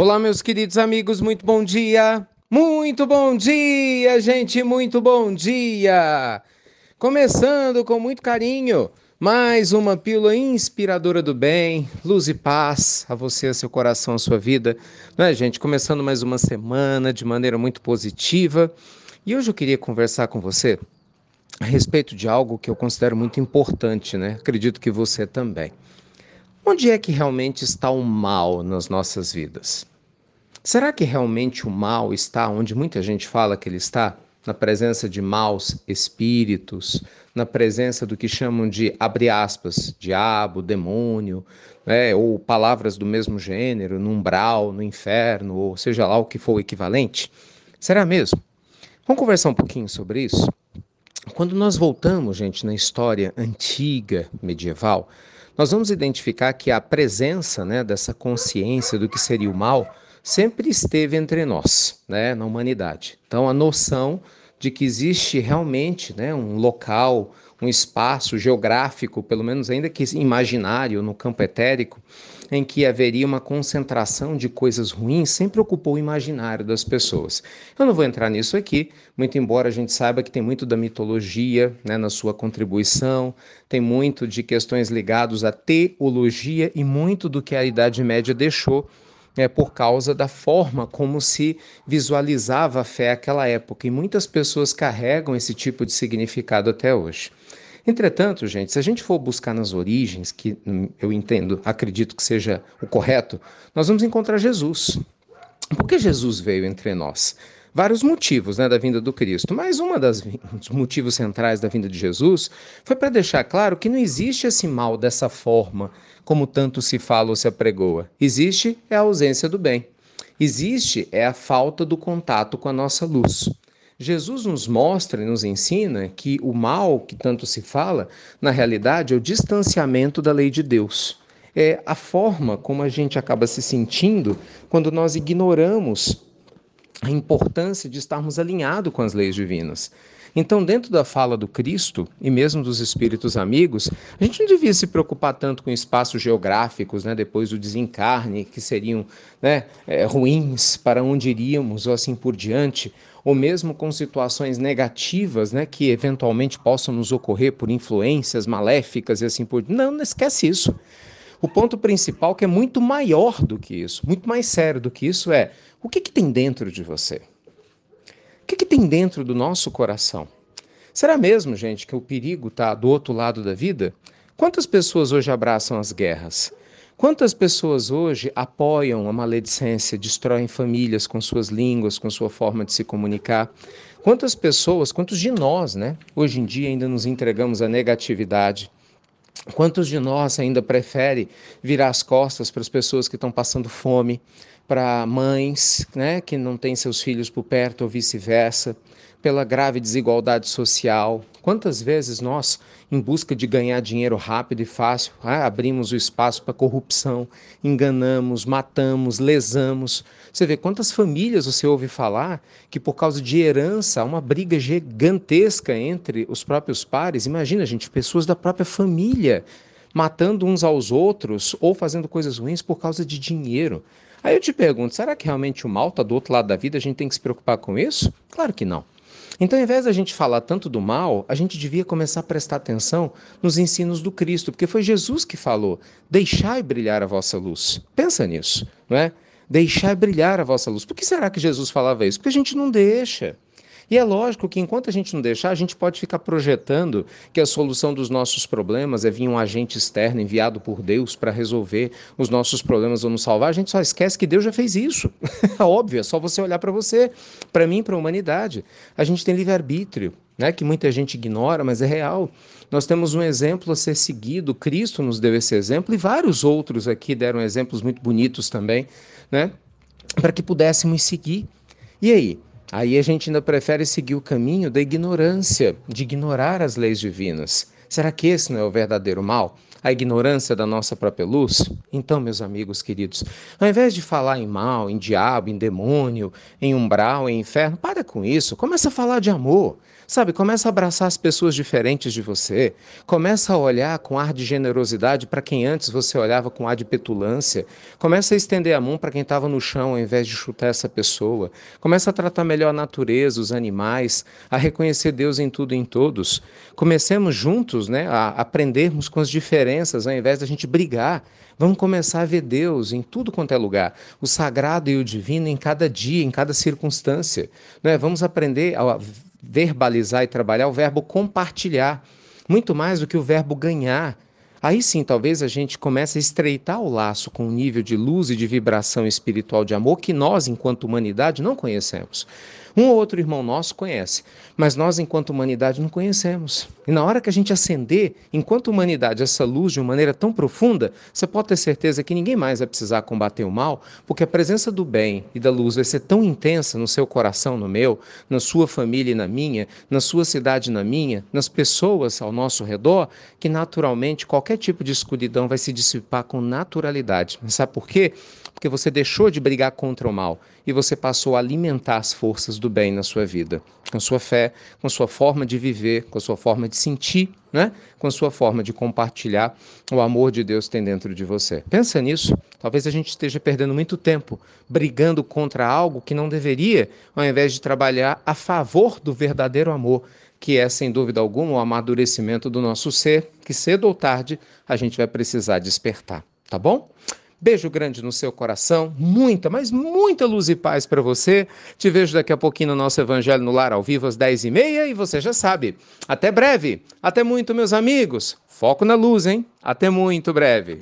Olá, meus queridos amigos, muito bom dia! Muito bom dia, gente, muito bom dia! Começando com muito carinho, mais uma pílula inspiradora do bem, luz e paz a você, a seu coração, a sua vida. Não é, gente? Começando mais uma semana de maneira muito positiva. E hoje eu queria conversar com você a respeito de algo que eu considero muito importante, né? Acredito que você também. Onde é que realmente está o mal nas nossas vidas? Será que realmente o mal está onde muita gente fala que ele está? Na presença de maus espíritos, na presença do que chamam de, abre aspas, diabo, demônio, né? ou palavras do mesmo gênero, no umbral, no inferno, ou seja lá o que for o equivalente? Será mesmo? Vamos conversar um pouquinho sobre isso? Quando nós voltamos, gente, na história antiga, medieval, nós vamos identificar que a presença né, dessa consciência do que seria o mal sempre esteve entre nós, né, na humanidade. Então, a noção de que existe realmente né, um local, um espaço geográfico, pelo menos ainda que imaginário, no campo etérico, em que haveria uma concentração de coisas ruins, sempre ocupou o imaginário das pessoas. Eu não vou entrar nisso aqui, muito embora a gente saiba que tem muito da mitologia né, na sua contribuição, tem muito de questões ligadas à teologia e muito do que a Idade Média deixou é, por causa da forma como se visualizava a fé naquela época. E muitas pessoas carregam esse tipo de significado até hoje. Entretanto, gente, se a gente for buscar nas origens, que eu entendo, acredito que seja o correto, nós vamos encontrar Jesus. Por que Jesus veio entre nós? Vários motivos né, da vinda do Cristo, mas um dos motivos centrais da vinda de Jesus foi para deixar claro que não existe esse mal dessa forma, como tanto se fala ou se apregoa. Existe é a ausência do bem. Existe é a falta do contato com a nossa luz. Jesus nos mostra e nos ensina que o mal que tanto se fala, na realidade, é o distanciamento da lei de Deus. É a forma como a gente acaba se sentindo quando nós ignoramos a importância de estarmos alinhados com as leis divinas. Então, dentro da fala do Cristo e mesmo dos espíritos amigos, a gente não devia se preocupar tanto com espaços geográficos, né, depois do desencarne, que seriam né, é, ruins para onde iríamos ou assim por diante, ou mesmo com situações negativas né, que eventualmente possam nos ocorrer por influências maléficas e assim por diante. Não, não esquece isso. O ponto principal, que é muito maior do que isso, muito mais sério do que isso, é o que, que tem dentro de você? O que, que tem dentro do nosso coração? Será mesmo, gente, que o perigo está do outro lado da vida? Quantas pessoas hoje abraçam as guerras? Quantas pessoas hoje apoiam a maledicência, destroem famílias com suas línguas, com sua forma de se comunicar? Quantas pessoas, quantos de nós, né, hoje em dia ainda nos entregamos à negatividade? Quantos de nós ainda prefere virar as costas para as pessoas que estão passando fome, para mães né, que não têm seus filhos por perto ou vice-versa, pela grave desigualdade social. Quantas vezes nós, em busca de ganhar dinheiro rápido e fácil, ah, abrimos o espaço para corrupção, enganamos, matamos, lesamos. Você vê quantas famílias você ouve falar que, por causa de herança, há uma briga gigantesca entre os próprios pares. Imagina, gente, pessoas da própria família matando uns aos outros ou fazendo coisas ruins por causa de dinheiro. Aí eu te pergunto, será que realmente o mal está do outro lado da vida? A gente tem que se preocupar com isso? Claro que não. Então, ao invés da gente falar tanto do mal, a gente devia começar a prestar atenção nos ensinos do Cristo, porque foi Jesus que falou: deixai brilhar a vossa luz. Pensa nisso, não é? Deixai brilhar a vossa luz. Por que será que Jesus falava isso? Porque a gente não deixa. E é lógico que enquanto a gente não deixar, a gente pode ficar projetando que a solução dos nossos problemas é vir um agente externo enviado por Deus para resolver os nossos problemas ou nos salvar. A gente só esquece que Deus já fez isso. É óbvio, é só você olhar para você, para mim, para a humanidade. A gente tem livre-arbítrio, né, que muita gente ignora, mas é real. Nós temos um exemplo a ser seguido, Cristo nos deu esse exemplo e vários outros aqui deram exemplos muito bonitos também, né, para que pudéssemos seguir. E aí? Aí a gente ainda prefere seguir o caminho da ignorância, de ignorar as leis divinas. Será que esse não é o verdadeiro mal? a ignorância da nossa própria luz? Então, meus amigos queridos, ao invés de falar em mal, em diabo, em demônio, em umbral, em inferno, para com isso. Começa a falar de amor. Sabe, começa a abraçar as pessoas diferentes de você. Começa a olhar com ar de generosidade para quem antes você olhava com ar de petulância. Começa a estender a mão para quem estava no chão ao invés de chutar essa pessoa. Começa a tratar melhor a natureza, os animais, a reconhecer Deus em tudo e em todos. Comecemos juntos, né, a aprendermos com as diferenças ao invés da gente brigar. Vamos começar a ver Deus em tudo quanto é lugar, o sagrado e o divino em cada dia, em cada circunstância. Né? Vamos aprender a verbalizar e trabalhar o verbo compartilhar, muito mais do que o verbo ganhar. Aí sim, talvez a gente comece a estreitar o laço com um nível de luz e de vibração espiritual de amor que nós, enquanto humanidade, não conhecemos. Um ou outro irmão nosso conhece, mas nós, enquanto humanidade, não conhecemos. E na hora que a gente acender, enquanto humanidade, essa luz de uma maneira tão profunda, você pode ter certeza que ninguém mais vai precisar combater o mal, porque a presença do bem e da luz vai ser tão intensa no seu coração, no meu, na sua família e na minha, na sua cidade e na minha, nas pessoas ao nosso redor, que naturalmente qualquer tipo de escuridão vai se dissipar com naturalidade. Sabe por quê? Porque você deixou de brigar contra o mal e você passou a alimentar as forças do bem na sua vida, com sua fé, com sua forma de viver, com sua forma de sentir, né? com sua forma de compartilhar o amor de Deus que tem dentro de você. Pensa nisso. Talvez a gente esteja perdendo muito tempo brigando contra algo que não deveria, ao invés de trabalhar a favor do verdadeiro amor, que é, sem dúvida alguma, o amadurecimento do nosso ser, que cedo ou tarde a gente vai precisar despertar. Tá bom? Beijo grande no seu coração, muita, mas muita luz e paz para você. Te vejo daqui a pouquinho no nosso Evangelho no Lar ao vivo às 10h30 e você já sabe. Até breve, até muito, meus amigos. Foco na luz, hein? Até muito breve.